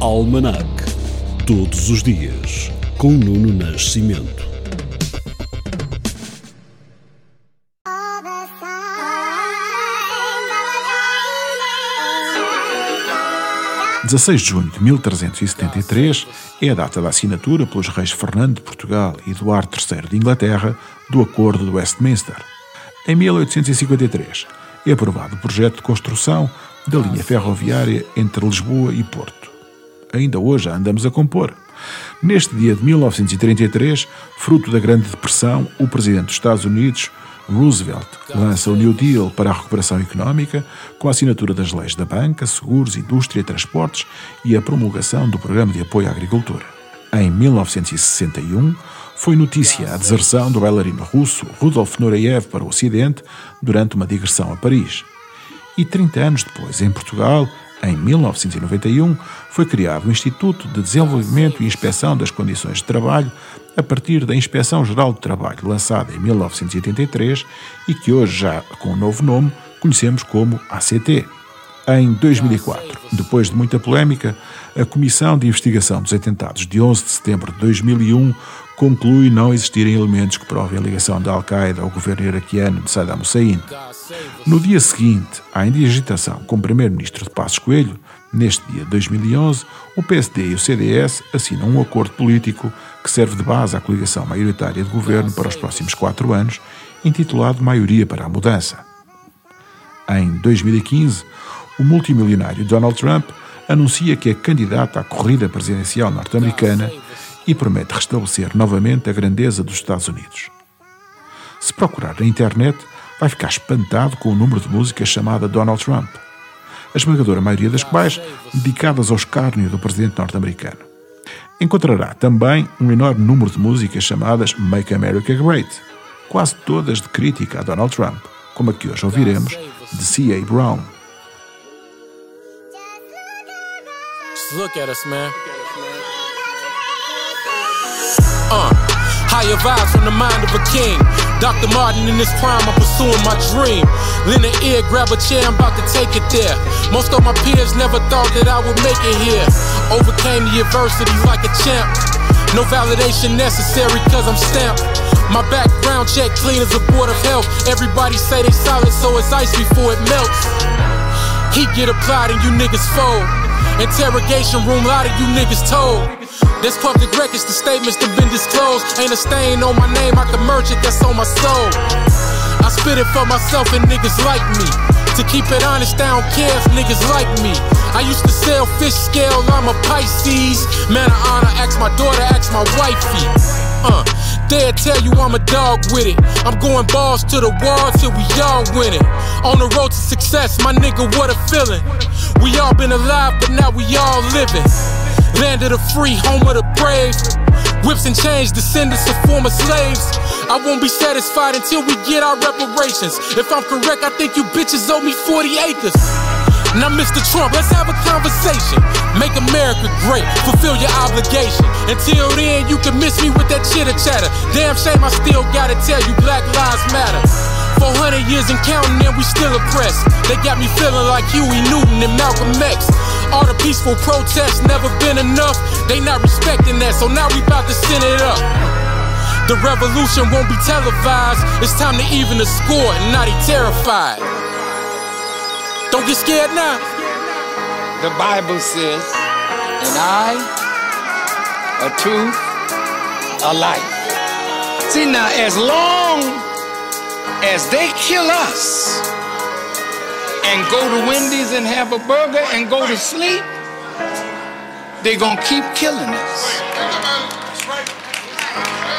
Almanac. Todos os dias, com Nuno Nascimento. (16 de junho de 1373) é a data da assinatura pelos reis Fernando de Portugal e Eduardo III de Inglaterra do Acordo de Westminster. Em 1853 é aprovado o projeto de construção da linha ferroviária entre Lisboa e Porto. Ainda hoje a andamos a compor. Neste dia de 1933, fruto da Grande Depressão, o presidente dos Estados Unidos, Roosevelt, lança o New Deal para a recuperação económica, com a assinatura das leis da banca, seguros, indústria transportes e a promulgação do Programa de Apoio à Agricultura. Em 1961, foi notícia a deserção do bailarino russo Rudolf Nureyev para o Ocidente durante uma digressão a Paris. E 30 anos depois, em Portugal, em 1991, foi criado o Instituto de Desenvolvimento e Inspeção das Condições de Trabalho, a partir da Inspeção Geral do Trabalho, lançada em 1983 e que hoje, já com um novo nome, conhecemos como ACT. Em 2004, depois de muita polémica, a Comissão de Investigação dos Atentados de 11 de setembro de 2001 conclui não existirem elementos que provem a ligação da Al-Qaeda ao governo iraquiano de Saddam Hussein. No dia seguinte à indigitação com o primeiro-ministro de Passos Coelho, neste dia de 2011, o PSD e o CDS assinam um acordo político que serve de base à coligação maioritária de governo para os próximos quatro anos, intitulado Maioria para a Mudança. Em 2015, o multimilionário Donald Trump anuncia que é candidato à corrida presidencial norte-americana e promete restabelecer novamente a grandeza dos Estados Unidos. Se procurar na internet, vai ficar espantado com o número de músicas chamada Donald Trump, a esmagadora maioria das quais dedicadas ao escárnio do presidente norte-americano. Encontrará também um enorme número de músicas chamadas Make America Great, quase todas de crítica a Donald Trump, como a que hoje ouviremos de C.A. Brown. Just look at us, man. Uh, higher vibes from the mind of a king. Dr. Martin in his prime, I'm pursuing my dream. Lend an ear, grab a chair, I'm about to take it there. Most of my peers never thought that I would make it here. Overcame the adversity like a champ. No validation necessary, cause I'm stamped. My background check clean as a board of health. Everybody say they solid, so it's ice before it melts. Heat get applied and you niggas fold. Interrogation room, lot of you niggas told. There's public records, the statements that been disclosed. Ain't a stain on my name, I can merge it, that's on my soul. I spit it for myself and niggas like me. To keep it honest, I don't care if niggas like me. I used to sell fish scale, I'm a Pisces. Man of honor, ask my daughter, ask my wifey. Uh, they'll tell you I'm a dog with it. I'm going balls to the wall till we all win it. On the road to success, my nigga, what a feeling. We all been alive, but now we all living. Land of the free, home of the brave. Whips and chains, descendants of former slaves. I won't be satisfied until we get our reparations. If I'm correct, I think you bitches owe me 40 acres. Now, Mr. Trump, let's have a conversation. Make America great, fulfill your obligation. Until then, you can miss me with that chitter chatter. Damn shame I still gotta tell you Black Lives Matter. 400 years and counting, and we still oppressed. They got me feeling like Huey Newton and Malcolm X. All the peaceful protests never been enough. They not respecting that, so now we about to send it up. The revolution won't be televised. It's time to even the score, and not he terrified. Don't get scared now. The Bible says, an eye, a tooth, a life. See now, as long as they kill us, and go to Wendy's and have a burger and go to sleep, they're going to keep killing us.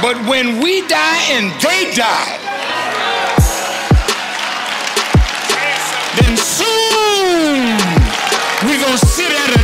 But when we die and they die, then soon we're going to sit at a